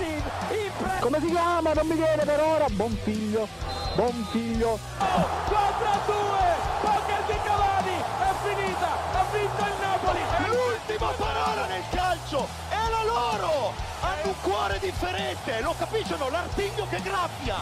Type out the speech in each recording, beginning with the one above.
Yashin, in pre- Come si chiama? Non mi viene per ora. Buon figlio. Buon figlio. 4 a 2, poker di Cavani, è finita, ha vinto il Napoli. L'ultima parola nel calcio è la loro! Hanno un cuore differente, lo capiscono, l'artiglio che graffia!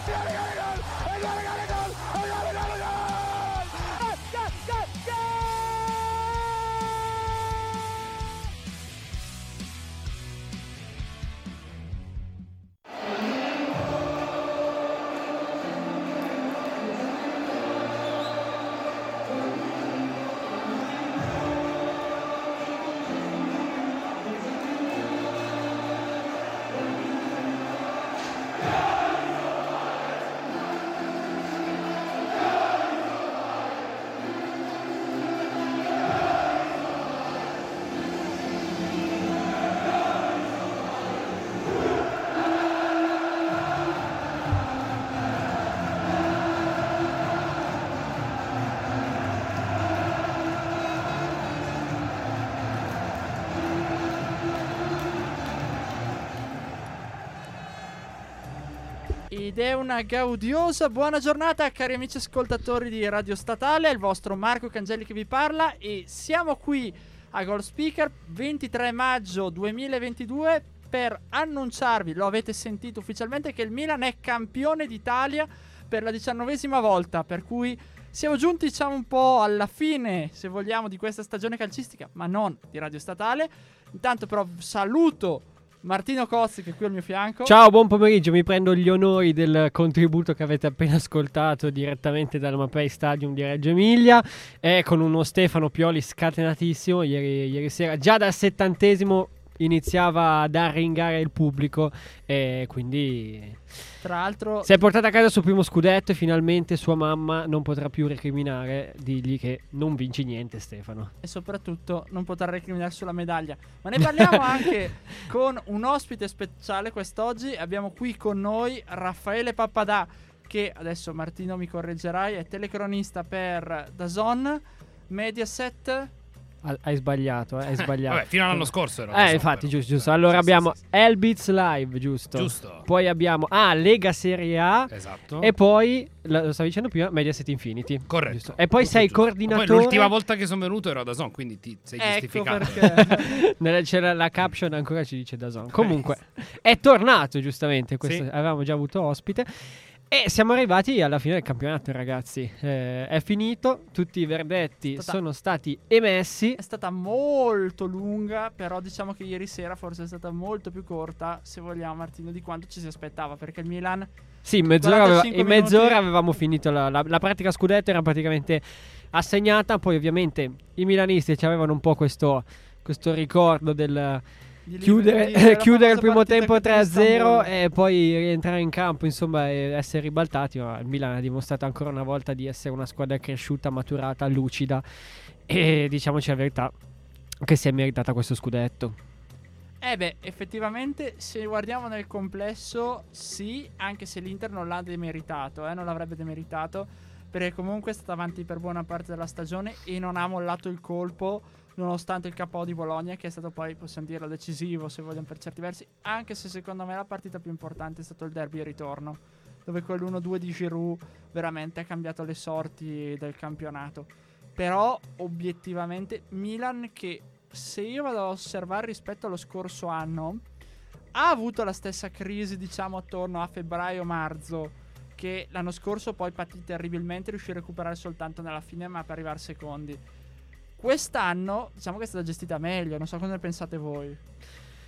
Ed è una gaudiosa buona giornata cari amici ascoltatori di Radio Statale, è il vostro Marco Cangeli che vi parla e siamo qui a Gold Speaker 23 maggio 2022 per annunciarvi, lo avete sentito ufficialmente, che il Milan è campione d'Italia per la diciannovesima volta, per cui siamo giunti diciamo un po' alla fine, se vogliamo, di questa stagione calcistica, ma non di Radio Statale. Intanto però saluto Martino Cozzi che è qui al mio fianco. Ciao, buon pomeriggio. Mi prendo gli onori del contributo che avete appena ascoltato direttamente dal Mapei Stadium di Reggio Emilia. E con uno Stefano Pioli scatenatissimo. Ieri, ieri sera, già dal settantesimo, iniziava ad arringare il pubblico. E quindi Tra l'altro si è portata a casa il suo primo scudetto. E finalmente sua mamma non potrà più recriminare. Digli che non vinci niente, Stefano. e soprattutto non potrà recriminare sulla medaglia. Ma ne parliamo anche con un ospite speciale quest'oggi. Abbiamo qui con noi Raffaele Pappadà, che adesso Martino mi correggerai, è telecronista per Dazon, Mediaset. Hai sbagliato, eh, hai sbagliato. Vabbè, fino all'anno scorso era. Eh, so, infatti, però. giusto, giusto. Eh, Allora sì, abbiamo sì, sì. Elbits Live, giusto? Giusto. Poi abbiamo ah, Lega Serie A Esatto. e poi lo stavi dicendo prima Mediaset Infinity. Corretto. Giusto. E poi Tutto sei giusto. coordinatore. Poi l'ultima volta che sono venuto ero da Zon, quindi ti sei Ecco giustificato. perché. C'era la caption ancora ci dice Dazon. Comunque è tornato giustamente, questo avevamo già avuto ospite. E siamo arrivati alla fine del campionato, ragazzi. Eh, è finito, tutti i verdetti Stata- sono stati emessi. È stata molto lunga, però diciamo che ieri sera forse è stata molto più corta, se vogliamo Martino, di quanto ci si aspettava, perché il Milan Sì, in mezz'ora, aveva- 45 in mezz'ora avevamo finito la, la- la pratica scudetto, era praticamente assegnata. Poi, ovviamente, i milanisti ci avevano un po' questo, questo ricordo del chiudere, chiudere il primo tempo contro 3-0 Istanbul. e poi rientrare in campo, insomma, e essere ribaltati. Ma il Milan ha dimostrato ancora una volta di essere una squadra cresciuta, maturata, lucida. E diciamoci la verità, che si è meritata questo scudetto. Eh beh, effettivamente se guardiamo nel complesso, sì, anche se l'Inter non l'ha demeritato, eh, non l'avrebbe demeritato, perché comunque è stata avanti per buona parte della stagione e non ha mollato il colpo, nonostante il KO di Bologna, che è stato poi, possiamo dirlo, decisivo, se vogliamo per certi versi, anche se secondo me la partita più importante è stato il derby ritorno, dove quell'1-2 di Giroud veramente ha cambiato le sorti del campionato. Però, obiettivamente, Milan che se io vado a osservare rispetto allo scorso anno, ha avuto la stessa crisi, diciamo, attorno a febbraio-marzo, che l'anno scorso poi patì terribilmente, riuscì a recuperare soltanto nella fine, ma per arrivare secondi. Quest'anno, diciamo che è stata gestita meglio, non so cosa ne pensate voi.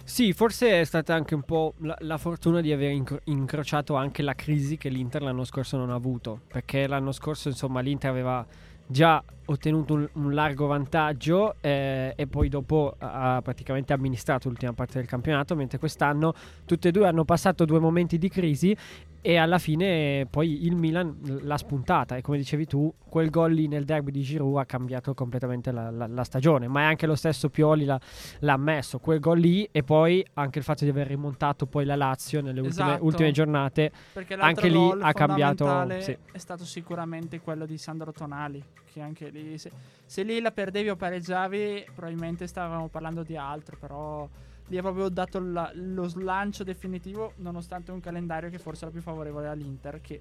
Sì, forse è stata anche un po' la, la fortuna di aver incro- incrociato anche la crisi che l'Inter l'anno scorso non ha avuto. Perché l'anno scorso, insomma, l'Inter aveva già ottenuto un, un largo vantaggio eh, e poi dopo ha praticamente amministrato l'ultima parte del campionato, mentre quest'anno tutte e due hanno passato due momenti di crisi e alla fine poi il Milan l'ha spuntata e come dicevi tu, quel gol lì nel derby di Giroud ha cambiato completamente la, la- la stagione, ma è anche lo stesso Pioli l'ha, l'ha ammesso, quel gol lì e poi anche il fatto di aver rimontato poi la Lazio nelle ultime, Esatto. ultime giornate Anche lì ha cambiato- sì. è stato sicuramente quello di Sandro Tonali. Che anche lì, se, se lì la perdevi o pareggiavi, probabilmente stavamo parlando di altro. Però Lì ha proprio dato la- lo slancio definitivo, nonostante un calendario che forse era più favorevole all'Inter. Che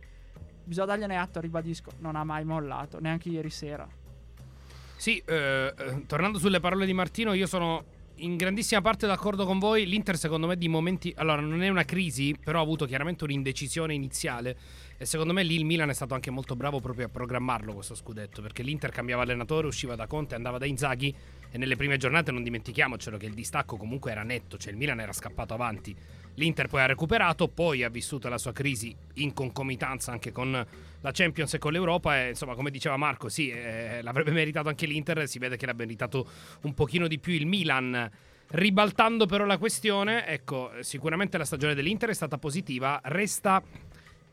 bisogna dargliene atto, ribadisco, non ha mai mollato, neanche ieri sera. Sì, eh, eh, tornando sulle parole di Martino, io sono in grandissima parte d'accordo con voi. L'Inter, secondo me, di momenti. Allora, non è una crisi, però ha avuto chiaramente un'indecisione iniziale. E secondo me lì il Milan è stato anche molto bravo proprio a programmarlo questo scudetto. Perché l'Inter cambiava allenatore, usciva da Conte, andava da Inzaghi. E nelle prime giornate non dimentichiamocelo che il distacco comunque era netto, cioè il Milan era scappato avanti. L'Inter poi ha recuperato, poi ha vissuto la sua crisi in concomitanza anche con la Champions e con l'Europa. E insomma, come diceva Marco, sì, eh, l'avrebbe meritato anche l'Inter. Si vede che l'ha meritato un pochino di più il Milan. Ribaltando però la questione, ecco, sicuramente la stagione dell'Inter è stata positiva. Resta.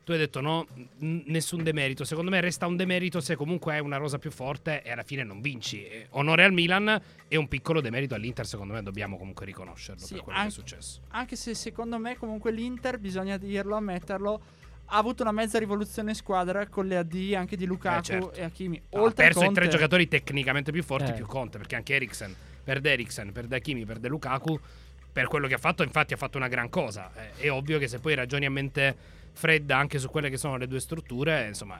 Tu hai detto no, nessun demerito. Secondo me resta un demerito se comunque hai una rosa più forte e alla fine non vinci. Onore al Milan e un piccolo demerito all'Inter, secondo me dobbiamo comunque riconoscerlo Sì, per quello anche- che è successo. Anche se secondo me comunque l'Inter, bisogna dirlo, ammetterlo, ha avuto una mezza rivoluzione squadra con le AD anche di Lukaku Eh, certo. e Hakimi. Ha Oltre perso i Conte, tre giocatori tecnicamente più forti, Eh. più Conte, perché anche Eriksen perde Eriksen, perde Hakimi, perde Lukaku. Per quello che ha fatto, infatti, ha fatto una gran cosa. Eh, È ovvio che se poi ragioni a mente fredda anche su quelle che sono le due strutture, insomma,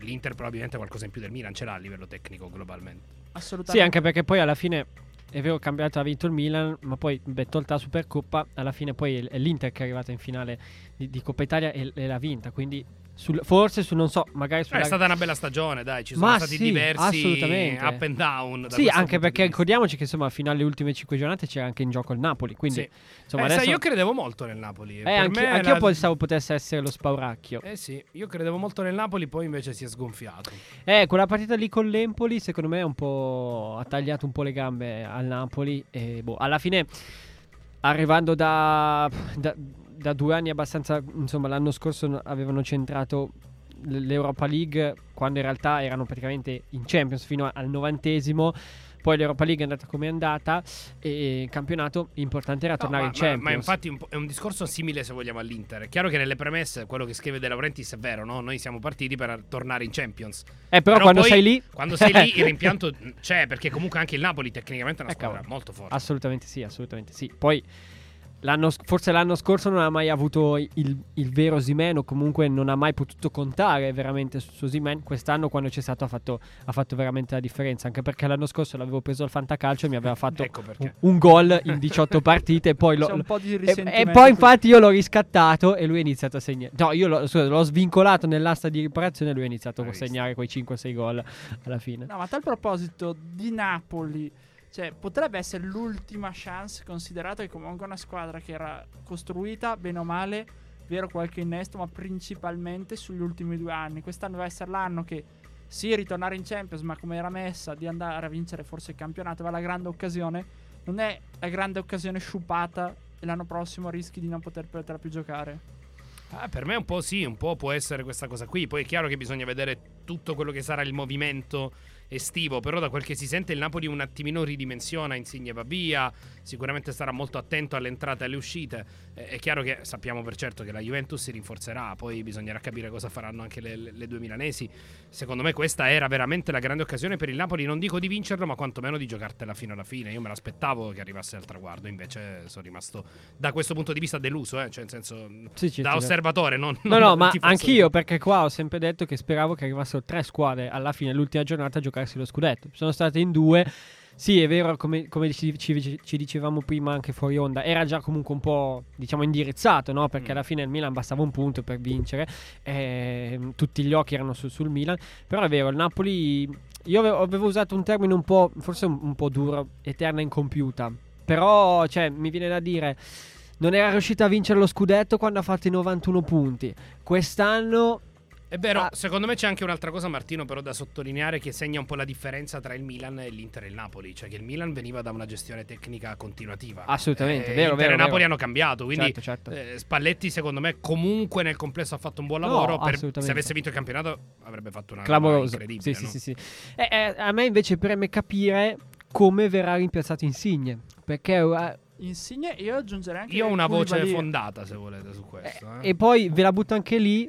l'Inter probabilmente qualcosa in più del Milan ce l'ha a livello tecnico globalmente. Assolutamente. Sì, anche perché poi alla fine è vero, campionato ha vinto il Milan, ma poi beh, tolta la Supercoppa, alla fine poi è- è l'Inter che è arrivata in finale di, di Coppa Italia e, e l'ha vinta. Quindi sul- forse su, non so, magari Eh, sulla... è stata una bella stagione, dai, ci sono Ma stati sì, diversi assolutamente. up and down. Sì, anche perché ricordiamoci che insomma fino alle ultime 5 giornate c'era anche in gioco il Napoli. Quindi Sì. insomma Eh, adesso... sai, io credevo molto nel Napoli. eh, anche, me anch'io la- pensavo potesse essere lo spauracchio. Eh sì, io credevo molto nel Napoli, poi invece si è sgonfiato. Eh, quella partita lì con l'Empoli, secondo me, è un po'. ha tagliato un po' le gambe al Napoli. E boh, alla fine, arrivando da, da, da due anni abbastanza. Insomma, l'anno scorso no- avevano centrato l'Europa League, quando in realtà erano praticamente in Champions fino al novantesimo. Poi l'Europa League è andata come è andata. E il campionato l'importante era No, tornare ma, in Champions. ma- ma infatti un è un discorso simile se vogliamo all'Inter. È chiaro che nelle premesse quello che scrive De Laurentiis è vero, no? Noi siamo partiti per tornare in Champions. eh, però, quando poi, sei lì. Quando sei lì il rimpianto c'è, perché comunque anche il Napoli tecnicamente è una Eh, squadra cavolo. molto forte. Assolutamente sì, assolutamente sì. Poi l'anno, forse l'anno scorso non ha mai avuto il, il vero Simen o comunque non ha mai potuto contare veramente su, su Simen. Quest'anno quando c'è stato ha fatto, ha fatto veramente la differenza, anche perché l'anno scorso l'avevo preso al fantacalcio e mi aveva fatto Ecco un, un gol in 18 partite e poi lo... C'è un po' di e, e poi infatti io l'ho riscattato e lui ha iniziato a segnare. No, io l'ho, scusa, l'ho svincolato nell'asta di riparazione e lui ha iniziato a segnare quei 5-6 gol alla fine. No, ma a tal proposito di Napoli, cioè potrebbe essere l'ultima chance, considerato che comunque una squadra che era costruita bene o male, vero qualche innesto, ma principalmente sugli ultimi due anni. Quest'anno deve essere l'anno che sì, ritornare in Champions, ma come era messa di andare a vincere forse il campionato, va la grande occasione. Non è la grande occasione sciupata e l'anno prossimo rischi di non poter poterla più giocare. Ah, per me un po' sì, un po' può essere questa cosa qui. Poi è chiaro che bisogna vedere tutto quello che sarà il movimento estivo, però da quel che si sente il Napoli un attimino ridimensiona, Insigne va via, sicuramente starà molto attento alle entrate e alle uscite. Eh, è chiaro che sappiamo per certo che la Juventus si rinforzerà, poi bisognerà capire cosa faranno anche le, le- le due milanesi. Secondo me questa era veramente la grande occasione per il Napoli, non dico di vincerlo, ma quantomeno di giocartela fino alla fine. Io me l'aspettavo che arrivasse al traguardo, invece sono rimasto da questo punto di vista deluso, eh, cioè nel senso Sì, sì, da sì, osservatore, non No, non no, ma anch'io, perché qua ho sempre detto che speravo che arrivassero tre squadre alla fine dell'ultima giornata a giocarsi lo scudetto. Sono state in due. Sì, è vero, come, come ci, ci- ci dicevamo prima anche fuori onda, era già comunque un po', diciamo, indirizzato, no? Perché Mm. alla fine il Milan bastava un punto per vincere, ehm, tutti gli occhi erano su- sul Milan, però è vero, il Napoli, io avevo, avevo usato un termine un po', forse un, un po' duro, eterna incompiuta, però, cioè, mi viene da dire... Non era riuscita a vincere lo scudetto quando ha fatto i 91 punti. Quest'anno È vero, Ah. secondo me c'è anche un'altra cosa, Martino, però da sottolineare che segna un po' la differenza tra il Milan e l'Inter e il Napoli. Cioè che il Milan veniva da una gestione tecnica continuativa. Assolutamente, Eh, vero, Inter vero, e Napoli vero. hanno cambiato, quindi Certo, certo. eh, Spalletti secondo me comunque nel complesso ha fatto un buon No, lavoro. per- assolutamente. se avesse vinto il campionato avrebbe fatto una roba clamoroso. incredibile. Sì, no? sì, sì, sì. Eh, eh, a me invece preme capire come verrà rimpiazzato Insigne. Perché eh, Insigne, io aggiungerei anche Io ho una voce Koulibaly. fondata, se volete, su questo. eh. E poi ve la butto anche lì.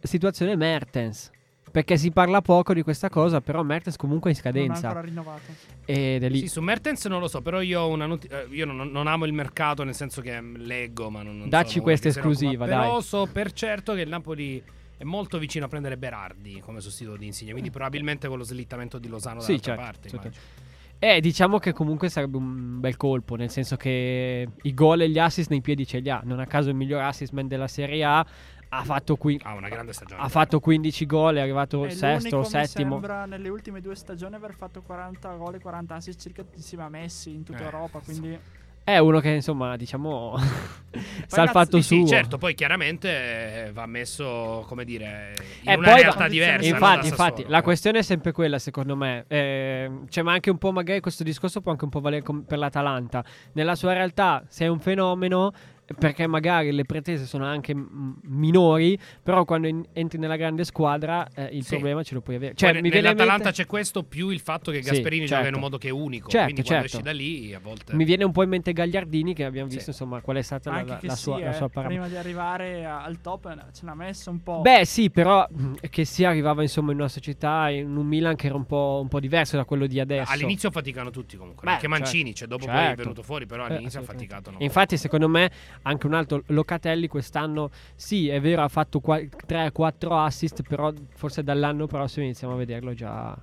Situazione Mertens. perché si parla poco di questa cosa, però Mertens comunque è in Non scadenza. ancora rinnovato. Ed è lì. Sì, su Mertens non lo so, però io ho una noti- eh, io non, non amo il mercato, nel senso che mm, leggo, ma non, non Dacci uno questa esclusiva, Però dai. so per certo che il Napoli è molto vicino a prendere Berardi come sostituto di Insigne, quindi probabilmente con lo slittamento di Lozano Sì, dall'altra certo, parte. certo. Eh, diciamo che comunque sarebbe un bel colpo, nel senso che i gol e gli assist nei piedi ce li ha. Non a caso il miglior assist man della Serie A ha fatto, qui- Ha una grande stagione. ha fatto 15 gol, è arrivato È sesto o mi settimo. sembra nelle ultime due stagioni aver fatto 40 gol e 40 assist circa insieme a Messi in tutta Eh, Europa. Quindi È uno che insomma, diciamo, sa il fatto Sì, suo. sì, certo, poi chiaramente eh, va messo, come dire, in E una poi realtà va- diversa. Infatti, infatti, la questione è sempre quella, secondo me. Eh, cioè, ma anche un po', magari questo discorso può anche un po' valere com- per l'Atalanta. Nella sua realtà sei un fenomeno. Perché magari le pretese sono anche mm, minori, però quando in- entri nella grande squadra eh, il Sì. problema ce lo puoi avere. Cioè, Cioè, mi viene in nell'Atalanta mente- c'è questo più il fatto che Sì, Gasperini gioca in certo. un modo che è unico. Certo, quindi quando certo. esci da lì a volte... Mi viene un po' in mente Gagliardini, che abbiamo Sì. visto, insomma, qual è stata la, la- la sì, sua, la eh, sua parab- prima di arrivare al top eh, ce n'ha messo un po'. Beh, sì, però mh, che si arrivava insomma in una società, in un Milan che era un po', un po' diverso da quello di adesso. All'inizio faticano tutti comunque. Beh, Anche Mancini, cioè dopo poi è certo. venuto fuori, però Eh, all'inizio ha faticato. Infatti, secondo me, anche un altro Locatelli quest'anno, sì, è vero, ha fatto 3-4 assist, però forse dall'anno prossimo iniziamo a vederlo già,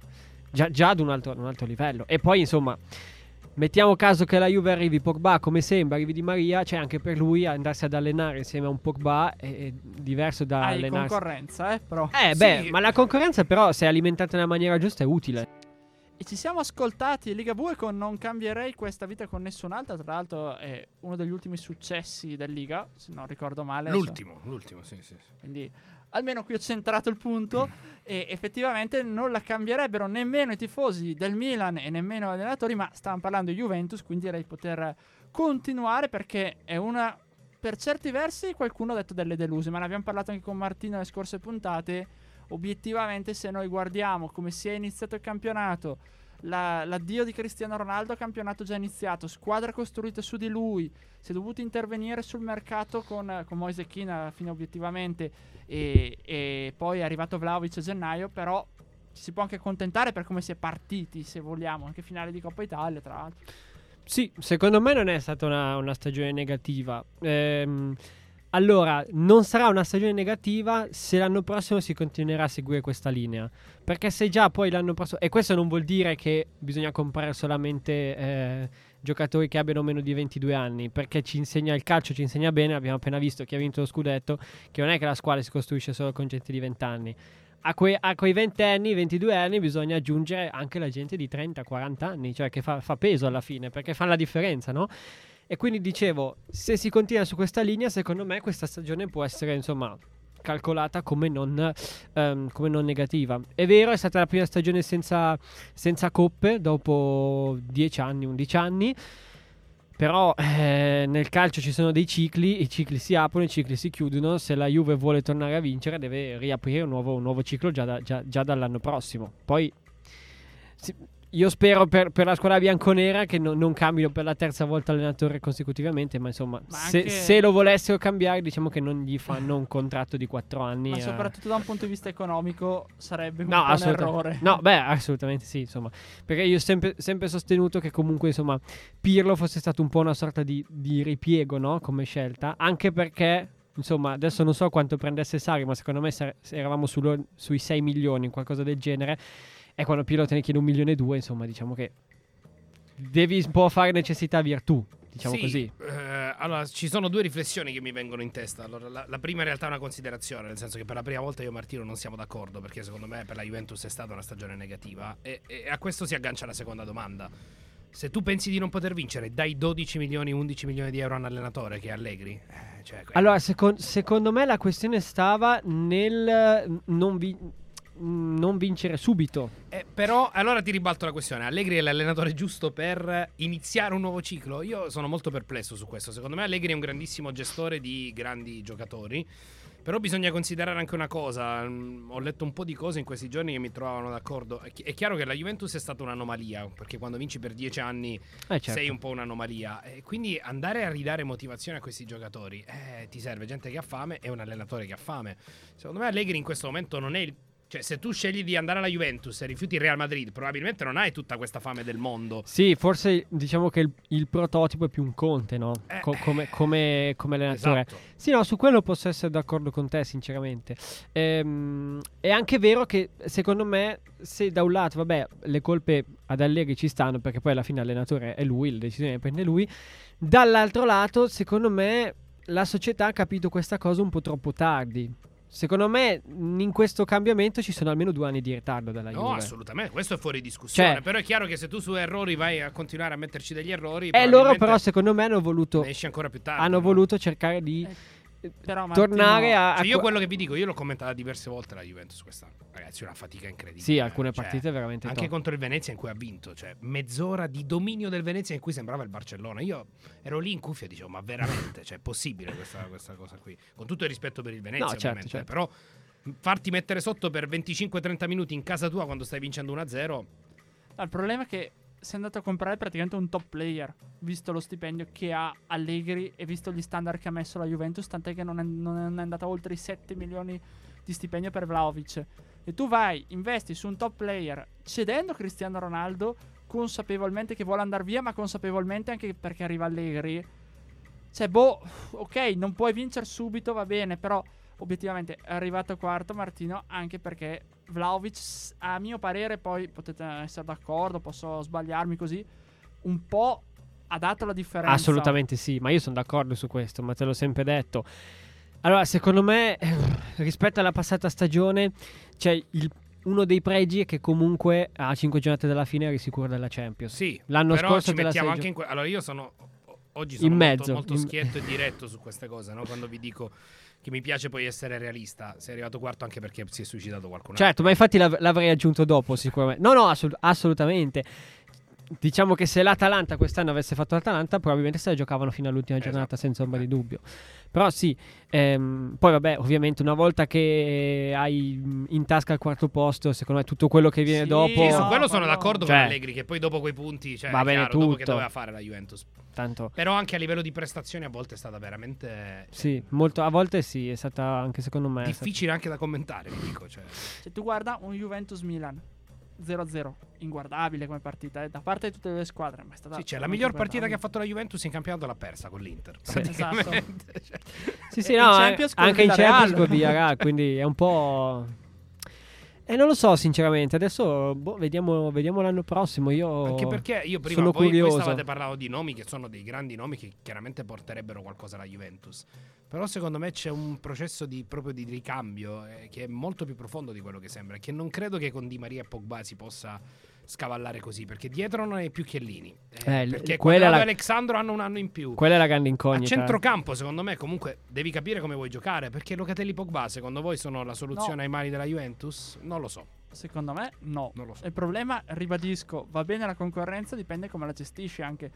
già, già ad un altro, un altro livello. E poi, insomma, mettiamo caso che la Juve arrivi Pogba, come sembra, arrivi Di Maria, cioè anche per lui andarsi ad allenare insieme a un Pogba è, è diverso da Hai allenarsi. concorrenza, eh, però. Eh, beh, Sì. ma la concorrenza però, se è alimentata nella maniera giusta, è utile. E ci siamo ascoltati in Liga 2 con Non cambierei questa vita con nessun'altra. Tra l'altro, è uno degli ultimi successi del Liga, se non ricordo male. adesso. L'ultimo, l'ultimo, sì, sì. sì. Quindi almeno qui ho centrato il punto e effettivamente non la cambierebbero nemmeno i tifosi del Milan e nemmeno gli allenatori, ma stavamo parlando di Juventus, quindi direi di poter continuare perché è una per certi versi qualcuno ha detto delle deluse, ma ne abbiamo parlato anche con Martino nelle scorse puntate. Obiettivamente se noi guardiamo come si è iniziato il campionato, la- l'addio di Cristiano Ronaldo, campionato già iniziato, squadra costruita su di lui, si è dovuto intervenire sul mercato con, con Moise Kean alla fine obiettivamente e, e poi è arrivato Vlaovic a gennaio, però ci si può anche accontentare per come si è partiti, se vogliamo, anche finale di Coppa Italia tra l'altro. Sì, secondo me non è stata una, una stagione negativa. Ehm, allora, non sarà una stagione negativa se l'anno prossimo si continuerà a seguire questa linea. Perché se già poi l'anno prossimo... E questo non vuol dire che bisogna comprare solamente eh, giocatori che abbiano meno di 22 anni, perché ci insegna il calcio, ci insegna bene, abbiamo appena visto chi ha vinto lo scudetto, che non è che la squadra si costruisce solo con gente di 20 anni. A quei, a quei 20 anni, 22 anni bisogna aggiungere anche la gente di 30-40 anni, cioè che fa, fa peso alla fine, perché fa la differenza, no? E quindi dicevo, se si continua su questa linea, secondo me questa stagione può essere, insomma, calcolata come non, ehm, come non negativa. È vero, è stata la prima stagione senza, senza coppe, dopo 10 anni, 11 anni. Però eh, nel calcio ci sono dei cicli, i cicli si aprono, i cicli si chiudono. Se la Juve vuole tornare a vincere, deve riaprire un nuovo, un nuovo ciclo già, da- già- già dall'anno prossimo. Poi si- io spero per, per la squadra bianconera che no- non cambino per la terza volta allenatore consecutivamente. Ma insomma, Ma se, anche- se lo volessero cambiare, diciamo che non gli fanno un contratto di 4 anni. Ma eh. soprattutto da un punto di vista economico sarebbe un No, un errore. No, beh, assolutamente sì, insomma. Perché io ho sempre, sempre sostenuto che comunque, insomma, Pirlo fosse stato un po' una sorta di, di ripiego, no? Come scelta. Anche perché, insomma, adesso non so quanto prendesse Sari, ma secondo me se eravamo sullo- sui 6 milioni, qualcosa del genere. E quando Pirlo te ne chiede un milione e due, insomma, diciamo che devi un po' fare necessità virtù, diciamo Sì, così. eh, allora, ci sono due riflessioni che mi vengono in testa. Allora, la, la prima in realtà è una considerazione, nel senso che per la prima volta io e Martino non siamo d'accordo, perché secondo me per la Juventus è stata una stagione negativa. E, e a questo si aggancia la seconda domanda. Se tu pensi di non poter vincere, dai 12 milioni, 11 milioni di euro a un allenatore che è Allegri. Eh, cioè, Allora, secon- secondo me la questione stava nel non, vi- non vincere subito. Eh, però allora ti ribalto la questione. Allegri è l'allenatore giusto per iniziare un nuovo ciclo? Io sono molto perplesso su questo. Secondo me Allegri è un grandissimo gestore di grandi giocatori. Però bisogna considerare anche una cosa. Mm, Ho letto un po' di cose in questi giorni che mi trovavano d'accordo. È chiaro che la Juventus è stata un'anomalia. Perché quando vinci per dieci anni Eh, certo. sei un po' un'anomalia. E quindi andare a ridare motivazione a questi giocatori eh, ti serve gente che ha fame e un allenatore che ha fame. Secondo me Allegri in questo momento non è il Cioè, se tu scegli di andare alla Juventus e rifiuti il Real Madrid, probabilmente non hai tutta questa fame del mondo. Sì, forse diciamo che il, il prototipo è più un Conte, no? Eh. Co- come, come, come allenatore. Esatto. Sì, no, su quello posso essere d'accordo con te, sinceramente. Ehm, è anche vero che secondo me, se da un lato, vabbè, le colpe ad Allegri ci stanno, perché poi alla fine l'allenatore è lui, le decisioni le prende lui. Dall'altro lato, secondo me, la società ha capito questa cosa un po' troppo tardi. Secondo me, in questo cambiamento ci sono almeno due anni di ritardo dalla No, Juve. assolutamente, questo è fuori discussione. Cioè- però è chiaro che se tu su errori vai a continuare a metterci degli errori, E loro probabilmente però, secondo me, hanno voluto, ne esci ancora più tardi. hanno no? voluto cercare di Eh, Però, Martino, tornare a... a Cioè, io que- quello che vi dico, io l'ho commentata diverse volte la Juventus quest'anno. Ragazzi, è una fatica incredibile. Sì, alcune Cioè, partite veramente Anche top. contro il Venezia in cui ha vinto, cioè mezz'ora di dominio del Venezia in cui sembrava il Barcellona. Io ero lì in cuffia e dicevo, ma veramente, cioè, è possibile questa, questa cosa qui? Con tutto il rispetto per il Venezia, No, certo, ovviamente, certo. però farti mettere sotto per 25-30 minuti in casa tua quando stai vincendo 1-0, No, il problema è che sei andato a comprare praticamente un top player, visto lo stipendio che ha Allegri e visto gli standard che ha messo la Juventus, tant'è che non è, non è andata oltre i 7 milioni di stipendio per Vlaovic. E tu vai, investi su un top player, cedendo Cristiano Ronaldo, consapevolmente che vuole andare via, ma consapevolmente anche perché arriva Allegri. Cioè, boh, ok, non puoi vincere subito, va bene, però obiettivamente è arrivato quarto Martino anche perché Vlaovic, a mio parere, poi potete essere d'accordo, posso sbagliarmi così, un po' ha dato la differenza. Assolutamente sì, ma io sono d'accordo su questo, ma te l'ho sempre detto. Allora, secondo me, eh, rispetto alla passata stagione, c'è il- uno dei pregi è che comunque a 5 giornate dalla fine eri sicuro della Champions. sì. L'anno però scorso ci mettiamo anche in que- Allora io sono oggi sono In molto- mezzo, molto, in- schietto e diretto su queste cose, no? Quando vi dico che mi piace poi essere realista. Sei arrivato quarto anche perché si è suicidato qualcuno. Certo, ma infatti l'av- l'avrei aggiunto dopo sicuramente. No, no, assolut- assolutamente. Diciamo che se l'Atalanta quest'anno avesse fatto l'Atalanta, probabilmente se la giocavano fino all'ultima Esatto. giornata senza ombra di dubbio. Però sì, ehm, poi vabbè, ovviamente una volta che hai in tasca il quarto posto, secondo me tutto quello che viene Sì, dopo... Sì, su No, quello sono d'accordo Cioè- con Allegri che poi dopo quei punti, cioè, Va bene chiaro, dopo che tutto. doveva fare la Juventus. Tanto... Però anche a livello di prestazioni a volte è stata veramente Sì, molto, a volte sì, è stata anche secondo me... è stata- difficile anche da commentare, vi dico, cioè. Se tu guarda un Juventus-Milan 0-0, inguardabile come partita, eh, da parte di tutte le squadre, ma è stata Sì, cioè, la miglior partita che ha fatto la Juventus in campionato l'ha persa con l'Inter. Sì. praticamente. Cioè, Sì, sì, no, in eh, anche in. Champions con Villarreal, quindi è un po'... E non lo so, sinceramente. Adesso boh, vediamo, vediamo l'anno prossimo. Io Anche perché io prima sono voi, voi stavate parlando di nomi che sono dei grandi nomi che chiaramente porterebbero qualcosa alla Juventus. Però secondo me c'è un processo di, proprio di ricambio eh, che è molto più profondo di quello che sembra. Che non credo che con Di Maria e Pogba si possa scavallare così. Perché dietro non è più Chiellini. Eh, Eh, perché quella la- e Alexandro hanno un anno in più. Quella è la grande A incognita. centrocampo, secondo me, comunque devi capire come vuoi giocare. Perché Locatelli Pogba, secondo voi, sono la soluzione No. ai mali della Juventus? Non lo so. Secondo me no. Non lo so. Il problema, ribadisco, va bene la concorrenza, dipende come la gestisci anche.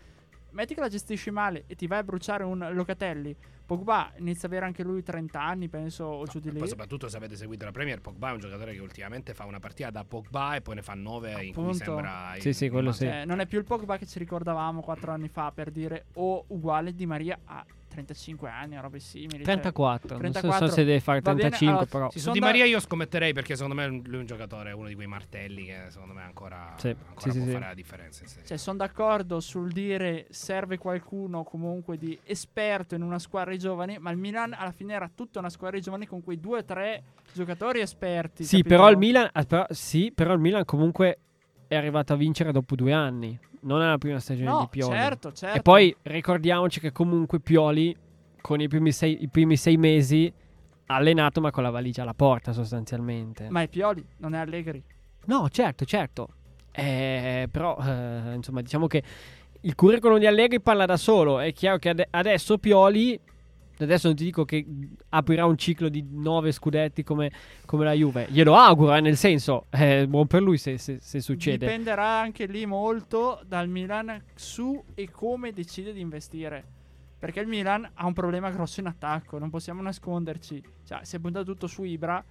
Metti che la gestisci male e ti vai a bruciare un Locatelli. Pogba inizia ad avere anche lui 30 anni, penso, o giù di lì. Poi soprattutto se avete seguito la Premier, Pogba è un giocatore che ultimamente fa una partita da Pogba e poi ne fa 9 in cui Appunto. sembra... Sì, sì, quello sì. Cioè, non è più il Pogba che ci ricordavamo 4 anni fa, per dire, o uguale di Maria a 35 anni, o robe simili. cioè. 34. Non so- 34. so se deve fare Va bene, 35, allora, però. Sì, su Sono Di da- Maria io scommetterei perché secondo me lui è un giocatore, uno di quei martelli che secondo me ancora, Sì, ancora sì, può sì, sì. fare la differenza. Cioè, sono d'accordo sul dire serve qualcuno comunque di esperto in una squadra di giovani, ma il Milan alla fine era tutta una squadra di giovani con quei due o tre giocatori esperti. Sì, capito? però il Milan, ah, però- sì, però il Milan comunque è arrivato a vincere dopo due anni. Non è la prima stagione No, di Pioli. certo, certo. E poi ricordiamoci che comunque Pioli, con i primi sei, i primi sei mesi, ha allenato ma con la valigia alla porta sostanzialmente. Ma è Pioli, non è Allegri. No, certo, certo. Eh, però, eh, insomma, diciamo che il curriculum di Allegri parla da solo. È chiaro che ade- adesso Pioli, adesso non ti dico che aprirà un ciclo di nove scudetti come, come la Juve. Glielo auguro, eh, nel senso, è buon per lui se, se- se succede. Dipenderà anche lì molto dal Milan su e come decide di investire. Perché il Milan ha un problema grosso in attacco, non possiamo nasconderci. Cioè, si è puntato tutto su Ibra.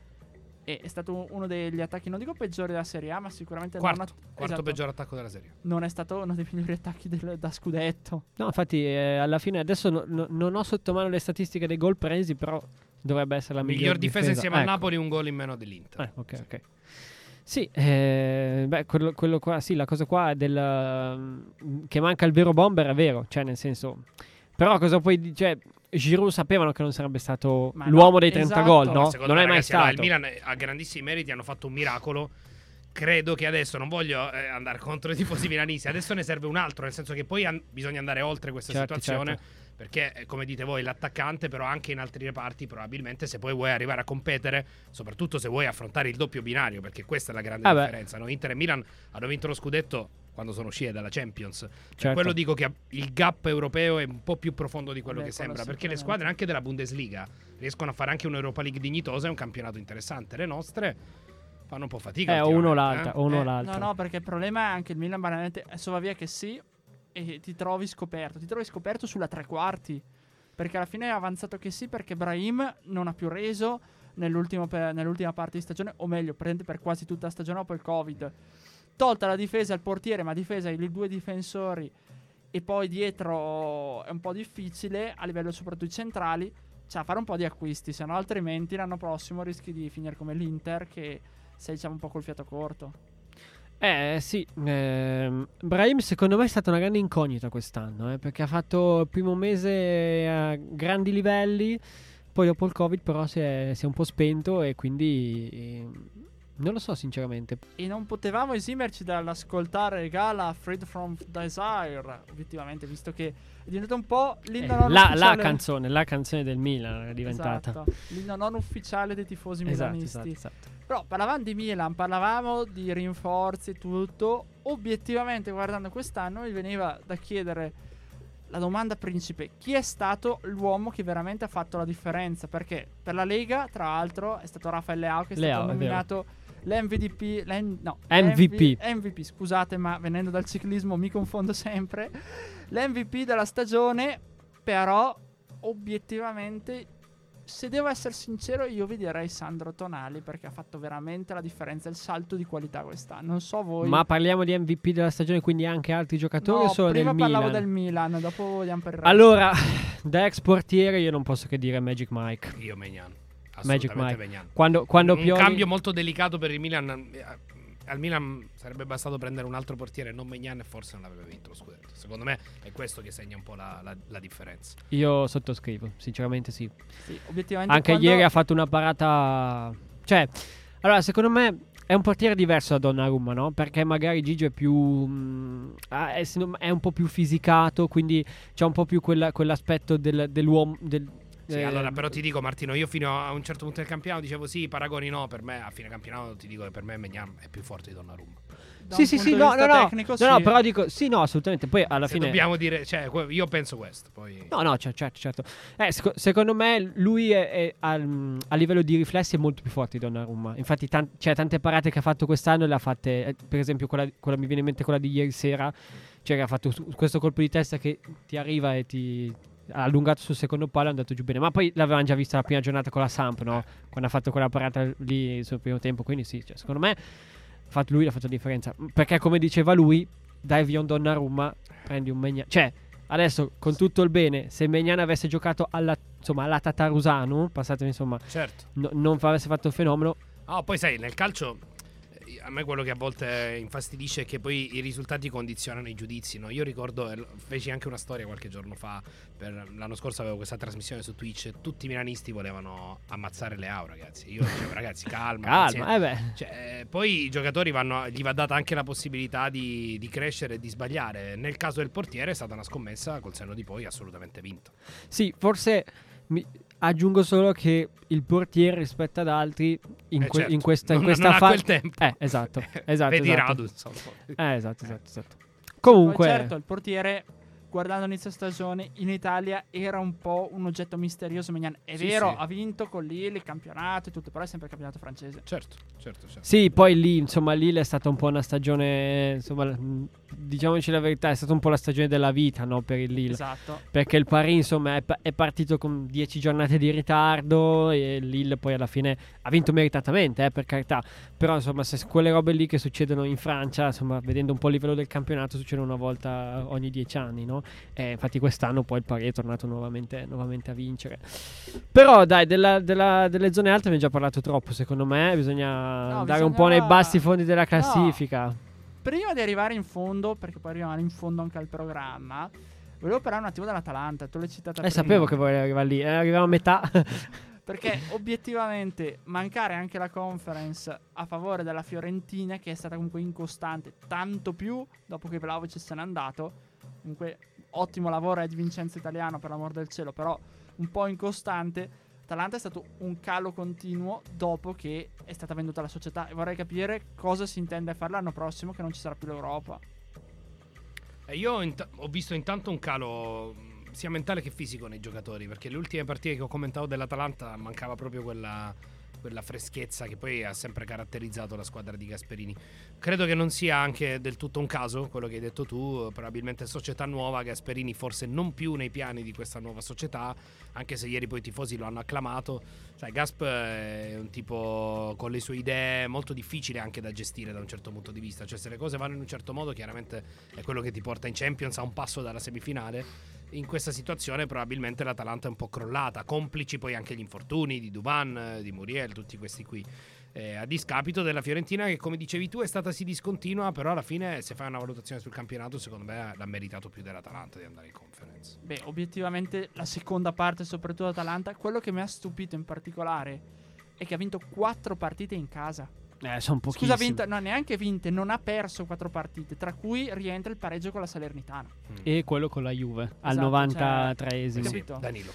E è stato uno degli attacchi, non dico peggiori della Serie A, ma sicuramente Quarto, non, quarto esatto, peggior attacco della serie. non è stato uno dei migliori attacchi del- da scudetto. No, infatti, eh, alla fine adesso no- no- non ho sotto mano le statistiche dei gol presi, però dovrebbe essere la miglior, Miglior difesa insieme al Ecco. Napoli, un gol in meno dell'Inter. Eh, ok, ok. Sì, eh, beh, quello, quello qua, sì, la cosa qua del mm, che manca il vero bomber è vero, cioè nel senso però cosa puoi di- cioè Giroud sapevano che non sarebbe stato Ma l'uomo no, dei 30 esatto. gol, no? secondo Non me, è mai ragazzi, stato. il Milan ha grandissimi meriti, hanno fatto un miracolo. Credo che adesso non voglio eh, andare contro i tifosi milanisti. Adesso ne serve un altro, nel senso che poi an- bisogna andare oltre questa Certo, situazione. certo. Perché, eh, come dite voi, l'attaccante, però anche in altri reparti, probabilmente se poi vuoi arrivare a competere, soprattutto se vuoi affrontare il doppio binario, perché questa è la grande Ah, differenza. no? Inter e Milan hanno vinto lo scudetto quando sono uscite dalla Champions. Per Certo. quello dico che il gap europeo è un po' più profondo di quello Beh, che sembra, perché le squadre anche della Bundesliga riescono a fare anche un'Europa League dignitosa, è un campionato interessante. Le nostre fanno un po' fatica. Eh, o uno l'altra, eh. uno o Eh, l'altra. No, no, perché il problema è anche il Milan banalmente adesso va via che sì e ti trovi scoperto. Ti trovi scoperto sulla tre quarti. Perché alla fine è avanzato che sì perché Brahim non ha più reso nell'ultima parte di stagione, o meglio, prende per quasi tutta la stagione dopo il Covid. Tolta la difesa al portiere, ma difesa i due difensori e poi dietro è un po' difficile a livello soprattutto centrali. Da fare un po' di acquisti, se no altrimenti l'anno prossimo rischi di finire come l'Inter che sei diciamo un po' col fiato corto. Eh sì, ehm, Brahim secondo me è stata una grande incognita quest'anno, eh, perché ha fatto il primo mese a grandi livelli, poi dopo il Covid però si è, si è un po' spento e quindi eh, non lo so sinceramente. E non potevamo esimerci dall'ascoltare Gala Freed from Desire, obiettivamente, visto che è diventato un po' Eh, l'inno non la, la ufficiale. canzone, la canzone del Milan è diventata. Esatto, l'inno non ufficiale dei tifosi Esatto, milanisti. esatto, esatto. Però parlavamo di Milan, parlavamo di rinforzi e tutto. Obiettivamente, guardando quest'anno, mi veniva da chiedere la domanda principe: chi è stato l'uomo che veramente ha fatto la differenza? Perché per la Lega, tra l'altro, è stato Rafael Leao che è Leao, stato è nominato l'MVDP. l'M- no, MVP. MVP, scusate, ma venendo dal ciclismo mi confondo sempre. L'MVP della stagione, però, obiettivamente se devo essere sincero, io vi direi Sandro Tonali perché ha fatto veramente la differenza, il salto di qualità quest'anno. Non so voi. Ma parliamo di MVP della stagione, quindi anche altri giocatori no, o solo prima del parlavo Milan? del Milan, dopo vogliamo per il resto. Allora, da ex portiere io non posso che dire Magic Mike. Io Megnan. Magic Mike. Quando, quando un Pioli... cambio molto delicato per il Milan. eh, Al Milan sarebbe bastato prendere un altro portiere, non Megnan, e forse non avrebbe vinto lo scudetto. Secondo me è questo che segna un po' la, la- la differenza. Io sottoscrivo, sinceramente sì. Sì, obiettivamente Anche quando- ieri ha fatto una parata. Cioè, allora, secondo me è un portiere diverso da Donnarumma, no? Perché magari Gigio è più. mh, ah, è, secondo me è un po' più fisicato, quindi c'è un po' più quella- quell'aspetto del- dell'uomo. Del, Sì, eh, allora però ti dico Martino, io fino a un certo punto del campionato dicevo sì, paragoni no, per me a fine campionato ti dico che per me Megnan è più forte di Donnarumma. da Sì, sì, sì, no, no, no, tecnico, no, no, sì. però dico, sì, no, assolutamente. Poi alla Se fine. dobbiamo dire, cioè, io penso questo, poi No, no, certo, certo. Eh, seco- secondo me lui è, è al- a livello di riflessi è molto più forte di Donnarumma. Infatti, tan- cioè, tante parate che ha fatto quest'anno le ha fatte, eh, per esempio, quella, quella mi viene in mente quella di ieri sera, cioè che ha fatto su- questo colpo di testa che ti arriva e ti ha allungato sul secondo palo e è andato giù bene. Ma poi l'avevamo già vista la prima giornata con la Samp, no? Quando ha fatto quella parata lì sul primo tempo. Quindi sì, cioè, secondo me ha fatto lui l'ha fatto la differenza. Perché come diceva lui, dai via un Donnarumma, prendi un Megnan. Cioè, adesso con tutto il bene, se Megnan avesse giocato alla, insomma, alla Tatarusanu, passatemi insomma, certo. no- non avesse fatto il fenomeno, Ah, poi sai, nel calcio a me quello che a volte infastidisce è che poi i risultati condizionano i giudizi. no? Io ricordo, eh, feci anche una storia qualche giorno fa, per- l'anno scorso avevo questa trasmissione su Twitch, tutti i milanisti volevano ammazzare le AU, ragazzi. Io dicevo, ragazzi, calma. pazienza." calma, eh. Cioè, eh, poi i giocatori vanno, gli va data anche la possibilità di, di crescere e di sbagliare. Nel caso del portiere è stata una scommessa col senno di poi assolutamente vinto. Sì, forse mi- aggiungo solo che il portiere rispetto ad altri in, Eh, que- certo, in questa, in non- questa non fase... quel tempo. Eh, esatto, esatto. Vedi esatto. Radu, insomma. Eh, esatto, esatto, esatto. Poi Comunque... certo, il portiere, guardando inizio stagione, in Italia era un po' un oggetto misterioso. Megnan. È Sì, vero, sì. ha vinto con Lille il campionato e tutto, però è sempre il campionato francese. Certo, certo, certo. Sì, poi lì, insomma, Lille è stata un po' una stagione, insomma, mh, diciamoci la verità, è stata un po' la stagione della vita, no, per il Lille. Esatto. Perché il Paris, insomma, è, è partito con 10 giornate di ritardo e il Lille poi alla fine ha vinto meritatamente, eh, per carità. Però, insomma, se quelle robe lì che succedono in Francia, insomma, vedendo un po' il livello del campionato, succedono una volta ogni 10 anni, no? E infatti quest'anno poi il Pari è tornato nuovamente, nuovamente a vincere. Però dai, della- della- delle zone alte abbiamo già parlato troppo, secondo me. Bisogna No, andare un po' nei bassi fondi della classifica. Prima di arrivare in fondo, perché poi arriviamo in fondo anche al programma, volevo parlare un attimo dell'Atalanta. Tu l'hai citata Eh, prima. sapevo che volevi arrivare lì, eh, arriviamo a metà. Perché obiettivamente mancare anche la conference a favore della Fiorentina, che è stata comunque incostante, tanto più dopo che Vlaovic se n'è andato. Comunque, ottimo lavoro di Vincenzo Italiano, per l'amor del cielo, però un po' incostante. Atalanta è stato un calo continuo dopo che è stata venduta la società. E vorrei capire cosa si intende fare l'anno prossimo, che non ci sarà più l'Europa. E io int- ho visto intanto un calo sia mentale che fisico nei giocatori, perché le ultime partite che ho commentato dell'Atalanta mancava proprio quella, quella freschezza che poi ha sempre caratterizzato la squadra di Gasperini. Credo che non sia anche del tutto un caso quello che hai detto tu, probabilmente società nuova, Gasperini forse non più nei piani di questa nuova società, anche se ieri poi i tifosi lo hanno acclamato. Sai, Gasp è un tipo con le sue idee molto difficile anche da gestire da un certo punto di vista, cioè se le cose vanno in un certo modo chiaramente è quello che ti porta in Champions a un passo dalla semifinale. In questa situazione probabilmente l'Atalanta è un po' crollata, complici poi anche gli infortuni di Duvan, di Muriel, tutti questi qui. Eh, a discapito della Fiorentina che come dicevi tu è stata sì discontinua, però alla fine se fai una valutazione sul campionato secondo me l'ha meritato più dell'Atalanta di andare in conference. Beh, obiettivamente la seconda parte, soprattutto Atalanta, quello che mi ha stupito in particolare è che ha vinto quattro partite in casa. Eh, sono pochissimi. Scusa, ha vinto, no, neanche vinte, non ha perso quattro partite, tra cui rientra il pareggio con la Salernitana. E quello con la Juve, al Esatto, 93esimo. cioè- Sì? Danilo.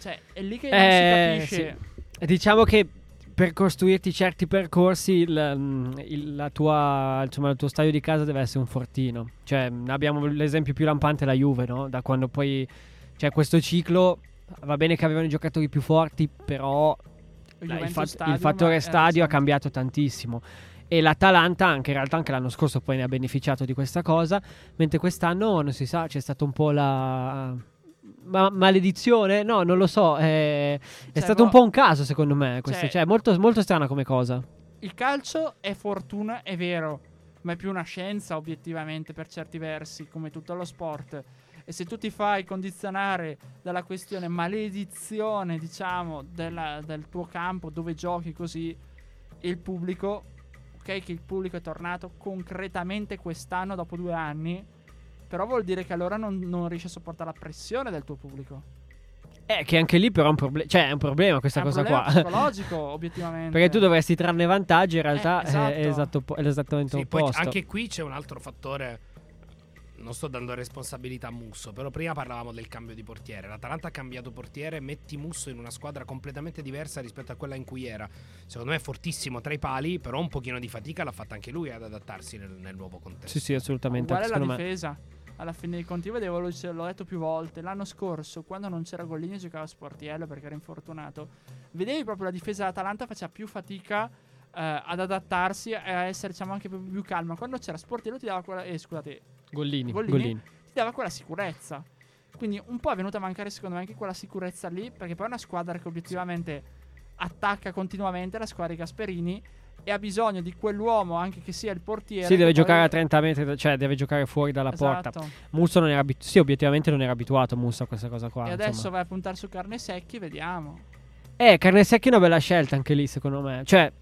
Cioè, è lì che Eh, non si capisce. Diciamo che per costruirti certi percorsi il, mm, il- la tua, insomma, il tuo stadio di casa deve essere un fortino. Cioè, mm, abbiamo l'esempio più lampante la Juve, no? Da quando poi c'è questo ciclo, va bene che avevano i giocatori più forti, però Il dai, il, fat- il fattore stadio ha cambiato tantissimo. E l'Atalanta, anche in realtà anche l'anno scorso poi ne ha beneficiato di questa cosa, mentre quest'anno non si sa, c'è stato un po' la ma- maledizione? No, non lo so, è, è Cioè, stato un po' un caso secondo me, questo, cioè- cioè, è molto, molto strana come cosa. Il calcio è fortuna, è vero, ma è più una scienza obiettivamente per certi versi, come tutto lo sport. E se tu ti fai condizionare dalla questione maledizione, diciamo, della- del tuo campo dove giochi così, il pubblico, ok, che il pubblico è tornato concretamente quest'anno dopo due anni, però vuol dire che allora non, non riesci a sopportare la pressione del tuo pubblico. Eh, che anche lì però è un, proble- cioè, è un problema questa è un cosa problema qua. psicologico, obiettivamente. Perché tu dovresti trarne vantaggi, in realtà Eh, esatto. è, esatto oppo- è esattamente Sì, poi opposto. anche qui c'è un altro fattore. Non sto dando responsabilità a Musso, però prima parlavamo del cambio di portiere. L'Atalanta ha cambiato portiere, metti Musso in una squadra completamente diversa rispetto a quella in cui era. Secondo me è fortissimo tra i pali, però un pochino di fatica l'ha fatta anche lui ad adattarsi nel, nel nuovo contesto. Sì, sì, assolutamente. Secondo alla me. difesa. Alla fine dei conti, io vedevo, l'ho l'ho detto più volte. L'anno scorso, quando non c'era Gollini, giocava a Sportiello perché era infortunato. Vedevi proprio la difesa dell'Atalanta faceva più fatica eh, ad adattarsi e a essere, diciamo, anche più, più calma. Quando c'era Sportiello, ti dava quella. Eh, scusate, Gollini, Gollini. Gollini. ti dava quella sicurezza. Quindi un po' è venuta a mancare, secondo me, anche quella sicurezza lì. Perché poi è una squadra che obiettivamente attacca continuamente la squadra di Gasperini. E ha bisogno di quell'uomo, anche che sia il portiere. Sì, deve giocare a 30 metri, cioè deve giocare fuori dalla porta. Esatto. Musso non era abituato. Sì, obiettivamente non era abituato Musso a questa cosa qua. E adesso insomma. vai a puntare su carne secchi, vediamo. Eh, Carne Secchi è una bella scelta anche lì, secondo me. Cioè,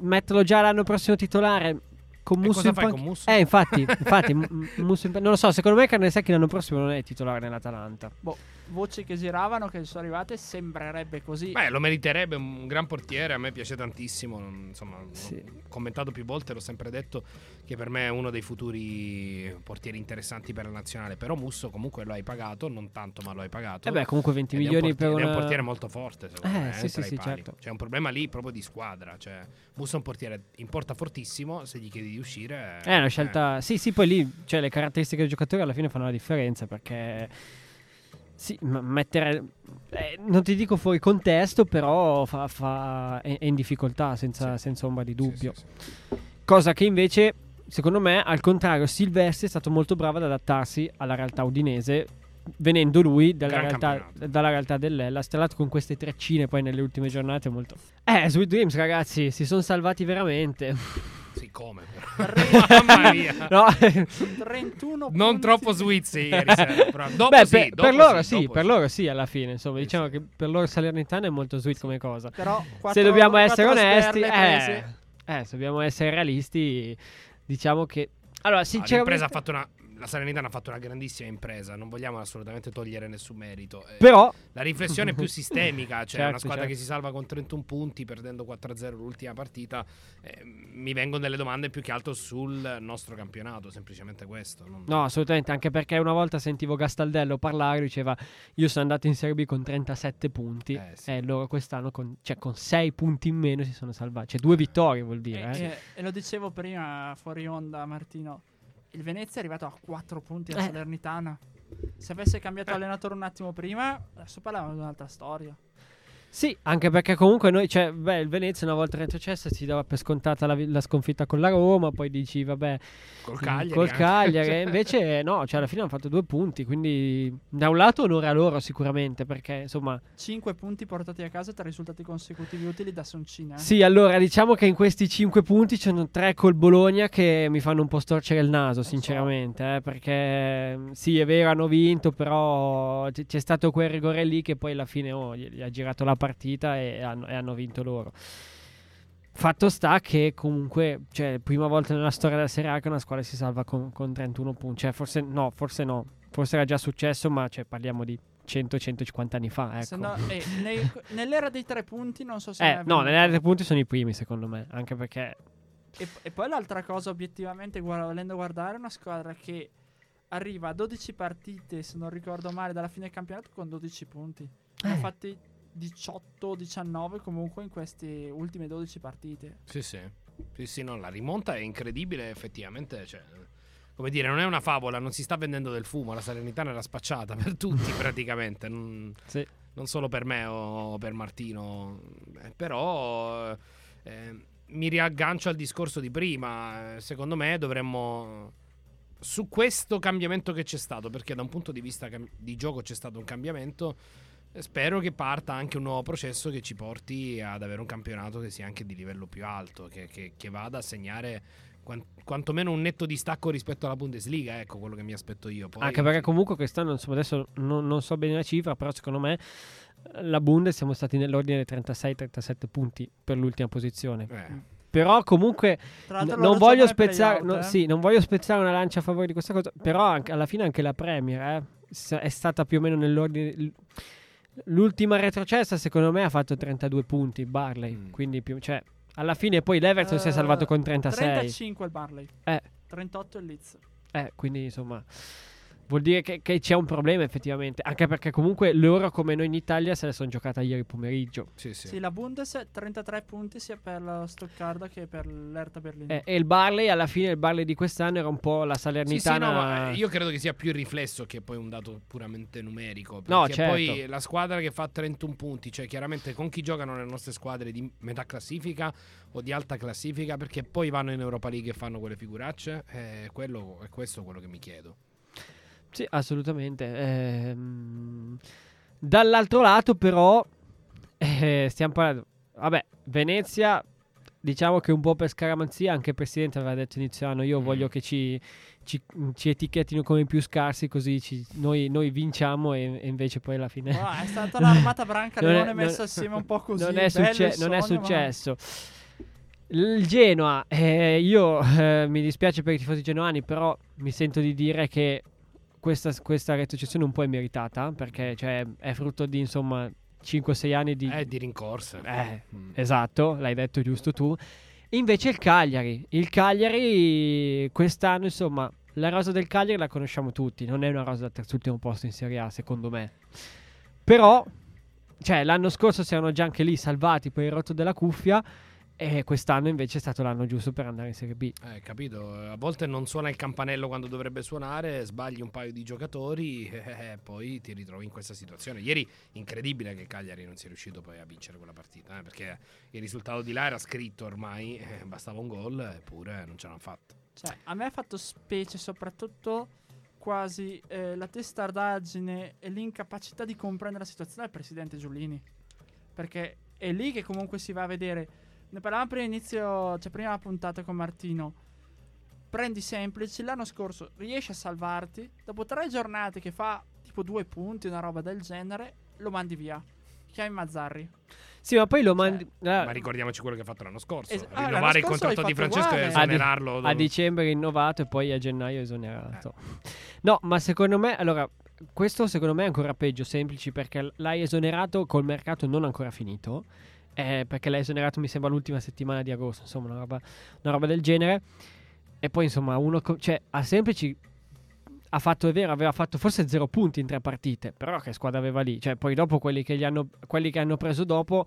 metterlo già l'anno prossimo titolare con Musso in fai panch- con Musso? Eh, infatti, infatti M- M- Musso in pan- non lo so, secondo me Carne Secchi l'anno prossimo non è titolare nell'Atalanta. Boh, voci che giravano, che sono arrivate, sembrerebbe così. Beh, lo meriterebbe, un gran portiere, a me piace tantissimo, insomma, Sì. l'ho commentato più volte, l'ho sempre detto che per me è uno dei futuri portieri interessanti per la nazionale, però Musso comunque lo hai pagato, non tanto ma lo hai pagato. E beh, comunque 20 Ed è un milioni portiere- per ed è una... un portiere molto forte, secondo Eh, me, sì, eh, sì, sì, certo. C'è un problema lì proprio di squadra, cioè Musso è un portiere in porta fortissimo, se gli chiedi di uscire È una scelta... Sì, sì, poi lì, cioè, le caratteristiche del giocatore alla fine fanno la differenza, perché... Sì, m- mettere... eh, non ti dico fuori contesto, però fa, fa- è, è in difficoltà, senza, Sì. senza ombra di dubbio. sì, sì. Cosa che invece, secondo me, al contrario, Silvestri è stato molto bravo ad adattarsi alla realtà udinese, venendo lui dalla, realtà, dalla realtà dell'Ella. L'altro con queste treccine poi nelle ultime giornate molto... Eh, Sweet Dreams ragazzi, si sono salvati veramente. Sì, come Mamma mia. No. 31 Non troppo sweet ieri sera, però. Dopo Beh, sì, per, dopo per loro sì, dopo per loro sì alla fine. Insomma, Sì, diciamo sì. che per loro Salernitana è molto sweet come cosa. Però Se dobbiamo essere onesti, eh, eh, se dobbiamo essere realisti, diciamo che allora, Ah, sinceramente l'impresa ha fatto una la Salernitana ha fatto una grandissima impresa, non vogliamo assolutamente togliere nessun merito. Eh, però la riflessione è più sistemica, cioè Certo, una squadra certo. che si salva con 31 punti perdendo 4-0 l'ultima partita, eh, mi vengono delle domande più che altro sul nostro campionato, semplicemente questo. non- No, assolutamente, anche perché una volta sentivo Gastaldello parlare, diceva io sono andato in Serie B con 37 punti Eh, sì. e loro quest'anno con, cioè, con 6 punti in meno si sono salvati, cioè due vittorie vuol dire. Eh. e- e lo dicevo prima fuori onda, Martino. Il Venezia è arrivato a 4 punti Eh. alla Salernitana. Se avesse cambiato allenatore un attimo prima, adesso parlavamo di un'altra storia. Sì, anche perché comunque noi, cioè, beh, il Venezia una volta retrocessa si dava per scontata la, la sconfitta con la Roma, poi dici vabbè, Col Cagliari. col anche. Cagliari, invece no, cioè alla fine hanno fatto due punti, quindi da un lato onore a loro sicuramente, perché insomma 5 punti portati a casa, 3 risultati consecutivi utili da Soncina. eh. Sì, allora diciamo che in questi 5 punti ci sono 3 col Bologna che mi fanno un po' storcere il naso, so. sinceramente, eh, perché mm, sì, è vero, hanno vinto, però c- c'è stato quel rigore lì che poi alla fine oh, gli, gli ha girato la partita e hanno, e hanno vinto loro. Fatto sta che comunque, cioè, prima volta nella storia della Serie A che una squadra si salva con, con 31 punti, cioè forse no, forse no, forse era già successo, ma cioè, parliamo di 100-150 anni fa, ecco. No- eh, nei- nell'era dei tre punti non so se... Eh, no, venuto. nelle altre punti sono i primi secondo me, anche perché E, e poi l'altra cosa, obiettivamente, guarda, volendo guardare, è una squadra che arriva a 12 partite, se non ricordo male, dalla fine del campionato con 12 punti. Ne ha Eh. fatti 18-19 comunque in queste ultime 12 partite. Sì, sì. Sì, sì, no, la rimonta è incredibile, effettivamente. Cioè, come dire, non è una favola, non si sta vendendo del fumo. La Salernitana era spacciata per tutti, praticamente. Non, Sì. non solo per me o per Martino. Eh, però eh, mi riaggancio al discorso di prima. Eh, Secondo me dovremmo. Su questo cambiamento che c'è stato, perché da un punto di vista di gioco c'è stato un cambiamento. Spero che parta anche un nuovo processo che ci porti ad avere un campionato che sia anche di livello più alto, che, che- che vada a segnare quan- quantomeno un netto distacco rispetto alla Bundesliga. Ecco quello che mi aspetto io. Poi, Anche perché comunque quest'anno, insomma, adesso non, non so bene la cifra, però secondo me eh, la Bundes siamo stati nell'ordine dei 36-37 punti per l'ultima posizione. Eh, Però comunque n- non voglio spezzare, no, eh. sì, non voglio spezzare una lancia a favore di questa cosa, però anche- alla fine anche la Premier eh, è stata più o meno nell'ordine l- L'ultima retrocessa secondo me ha fatto 32 punti Barley, Mm. quindi più, cioè alla fine poi l'Everton si è Eh, salvato con 36. 35 il Barley. Eh. 38 il Leeds. Eh, quindi insomma, vuol dire che, che c'è un problema effettivamente. Anche perché comunque loro, come noi in Italia, se la sono giocata ieri pomeriggio. sì, sì. Sì. la Bundes 33 punti sia per la Stoccarda che per l'Erta Berlino. Eh, e il Barley, alla fine, il Barley di quest'anno era un po' la Sì, sì, Salernitana. no, ma io credo che sia più il riflesso che poi un dato puramente numerico. Perché No, certo. poi la squadra che fa 31 punti, cioè chiaramente con chi giocano le nostre squadre di metà classifica o di alta classifica, perché poi vanno in Europa League e fanno quelle figuracce, è, quello, è questo quello che mi chiedo. Sì, assolutamente. Ehm, dall'altro lato, però, eh, stiamo parlando. Vabbè, Venezia. Diciamo che un po' per scaramanzia anche il presidente aveva detto inizio anno io Mm. voglio che ci, ci- ci etichettino come i più scarsi così ci- noi, noi vinciamo e, e invece poi alla fine Ah, è stata l'armata Branca Non è- Leone messa assieme un po' così. non è, succe- il non è sogno, ma- successo. Il Genoa, eh, io eh, mi dispiace per i tifosi genoani, però mi sento di dire che questa, questa retrocessione un po' è meritata, perché cioè, è frutto di insomma 5-6 anni di... È di rincorsa. Eh, Mm. Esatto, l'hai detto giusto tu. Invece il Cagliari, il Cagliari quest'anno insomma, la rosa del Cagliari la conosciamo tutti, non è una rosa da terzultimo posto in Serie A secondo me. Però, cioè l'anno scorso si erano già anche lì salvati per il rotto della cuffia e quest'anno invece è stato l'anno giusto per andare in Serie B. Eh, capito? A volte non suona il campanello quando dovrebbe suonare, sbagli un paio di giocatori e poi ti ritrovi in questa situazione. Ieri incredibile che Cagliari non sia riuscito poi a vincere quella partita, eh, perché il risultato di là era scritto ormai, eh, bastava un gol eppure non ce l'hanno fatta. Cioè, a me ha fatto specie soprattutto quasi eh, la testardaggine e l'incapacità di comprendere la situazione del presidente Giullini. Perché è lì che comunque si va a vedere Ne parlavamo prima inizio, cioè prima la puntata con Martino. Prendi semplici, l'anno scorso riesci a salvarti, dopo tre giornate che fa tipo due punti, una roba del genere, lo mandi via. Chiami Mazzarri. Sì, ma poi lo mandi. ah, Ma ricordiamoci quello che ha fatto l'anno scorso. Es- ah, l'anno Rinnovare il contratto di Francesco e uguale. a, di- esonerarlo. a dicembre rinnovato e poi a gennaio esonerato. No, ma secondo me, allora, questo secondo me è ancora peggio, semplici, perché l'hai esonerato col mercato non ancora finito. Eh, perché l'hai esonerato, mi sembra, l'ultima settimana di agosto, insomma, una roba, una roba del genere. E poi, insomma, uno, co- cioè, a semplici ha fatto, è vero, aveva fatto forse zero punti in tre partite, però che squadra aveva lì? Cioè, poi dopo quelli che, hanno, quelli che hanno preso dopo,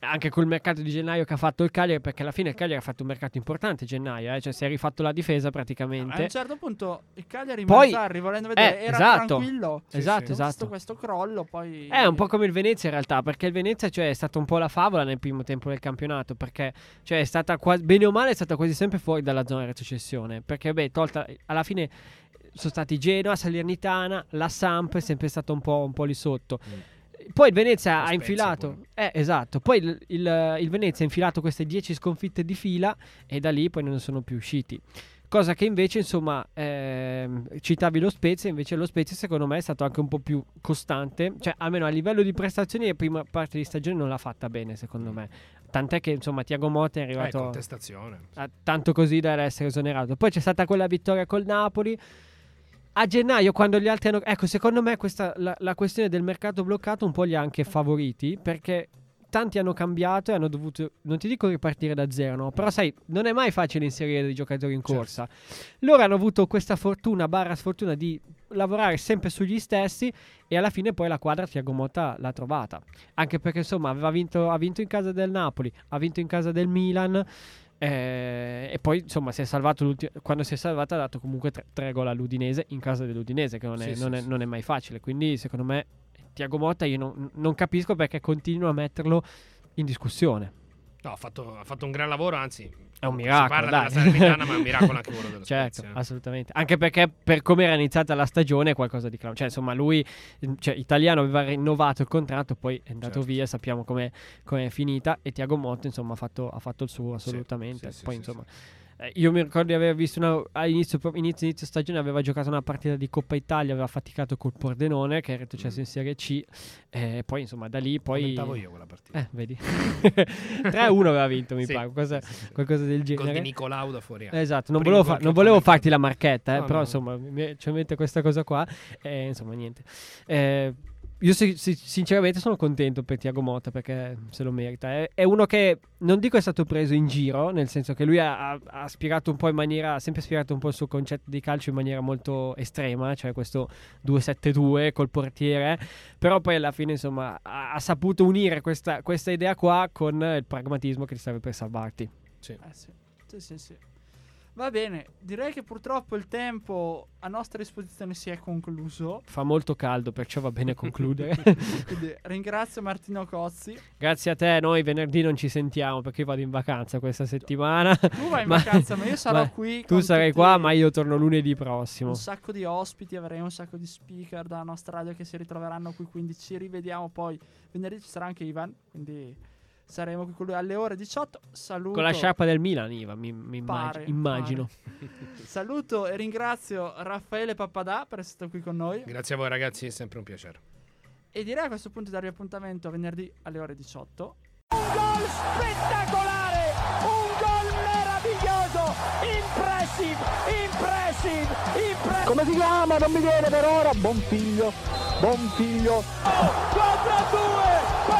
anche col mercato di gennaio che ha fatto il Cagliari, perché alla fine il Cagliari ha fatto un mercato importante a gennaio, eh, cioè si è rifatto la difesa A praticamente. un certo punto il Cagliari Poi- Mazzarri, volendo vedere, eh, era esatto. tranquillo. Sì, esatto, sì. Ho visto esatto. questo crollo, poi... È un po' come il Venezia in realtà, perché il Venezia cioè, è stata un po' la favola nel primo tempo del campionato, perché cioè, è stata quasi, bene o male è stata quasi sempre fuori dalla zona di retrocessione, perché beh, tolta, alla fine sono stati Genoa, Salernitana, la Samp è sempre stata un po', un po' lì sotto. Poi il Venezia ha infilato, eh, esatto. Poi il, il- il Venezia ha infilato queste 10 sconfitte di fila e da lì poi non sono più usciti. Cosa che invece, insomma, ehm, citavi lo Spezia, invece lo Spezia secondo me è stato anche un po' più costante, cioè almeno a livello di prestazioni la prima parte di stagione non l'ha fatta bene secondo me. Tant'è che insomma Tiago Motta è Eh, arrivato contestazione. a- tanto così da essere esonerato. Poi c'è stata quella vittoria col Napoli. A gennaio, quando gli altri hanno. Ecco, secondo me questa, la, la questione del mercato bloccato un po' li ha anche favoriti perché tanti hanno cambiato e hanno dovuto. Non ti dico ripartire da zero, no? Però sai, non è mai facile inserire dei giocatori in Certo. corsa. Loro hanno avuto questa fortuna, barra sfortuna di lavorare sempre sugli stessi e alla fine poi la quadra Tiago Motta l'ha trovata. Anche perché insomma aveva vinto, ha vinto in casa del Napoli, ha vinto in casa del Milan. Eh, e poi insomma si è salvato quando si è salvato ha dato comunque tre, tre gol all'Udinese in casa dell'Udinese che non è, Sì, non sì, è- sì. non è mai facile quindi secondo me Tiago Motta io non, non capisco perché continua a metterlo in discussione No, ha fatto, ha fatto un gran lavoro, anzi. È un si miracolo, parla dai. della Salernitana, ma è un miracolo anche quello dello certo Spezia. assolutamente anche perché per come era iniziata la stagione è qualcosa di clamoroso cioè insomma lui cioè, italiano aveva rinnovato il contratto poi è andato Certo. via sappiamo come è finita e Tiago Motta insomma ha fatto, ha fatto il suo assolutamente sì, sì, poi sì, insomma eh, io mi ricordo di aver visto una, all'inizio inizio, inizio stagione aveva giocato una partita di Coppa Italia aveva faticato col Pordenone che era retrocesso Mm. in Serie C e poi insomma da lì poi Commentavo io quella partita. eh vedi 3-1 aveva vinto mi Sì, pare qualcosa, sì, sì, qualcosa del Gol di genere Nicolau da fuori. Esatto, non Primo volevo, fa- non volevo farti la marchetta, eh, No, però no. insomma mi c'è in mente questa cosa qua. E insomma, niente. Eh, io si- si- sinceramente sono contento per Tiago Motta perché se lo merita. È, è uno che non dico è stato preso in giro, nel senso che lui ha, ha- ha spiegato un po' in maniera, ha sempre spiegato un po' il suo concetto di calcio in maniera molto estrema, cioè questo 2-7-2 col portiere, però poi alla fine insomma ha, ha saputo unire questa, questa idea qua con il pragmatismo che ti serve per salvarti. Sì. Eh sì. Sì, sì, sì. Va bene, direi che purtroppo il tempo a nostra disposizione si è concluso. Fa molto caldo, perciò va bene concludere. Quindi ringrazio Martino Cozzi. Grazie a te, noi venerdì non ci sentiamo perché io vado in vacanza questa settimana. Tu vai in Ma- vacanza, ma io sarò ma qui. Tu sarai qua, ma io torno lunedì prossimo. Un sacco di ospiti, avremo un sacco di speaker dalla nostra radio che si ritroveranno qui, quindi ci rivediamo poi. Venerdì ci sarà anche Ivan, quindi saremo qui con lui alle ore 18. Saluto. Con la sciarpa del Milan, Iva, mi, mi Pare, immagino. Saluto e ringrazio Raffaele Pappadà per essere stato qui con noi. Grazie a voi, ragazzi, è sempre un piacere. E direi a questo punto di darvi appuntamento a venerdì alle ore 18. Un gol spettacolare, un gol meraviglioso, impressive, impressive, impressive. Come si chiama? Non mi viene per ora. Buon figlio, buon figlio. 4 a 2,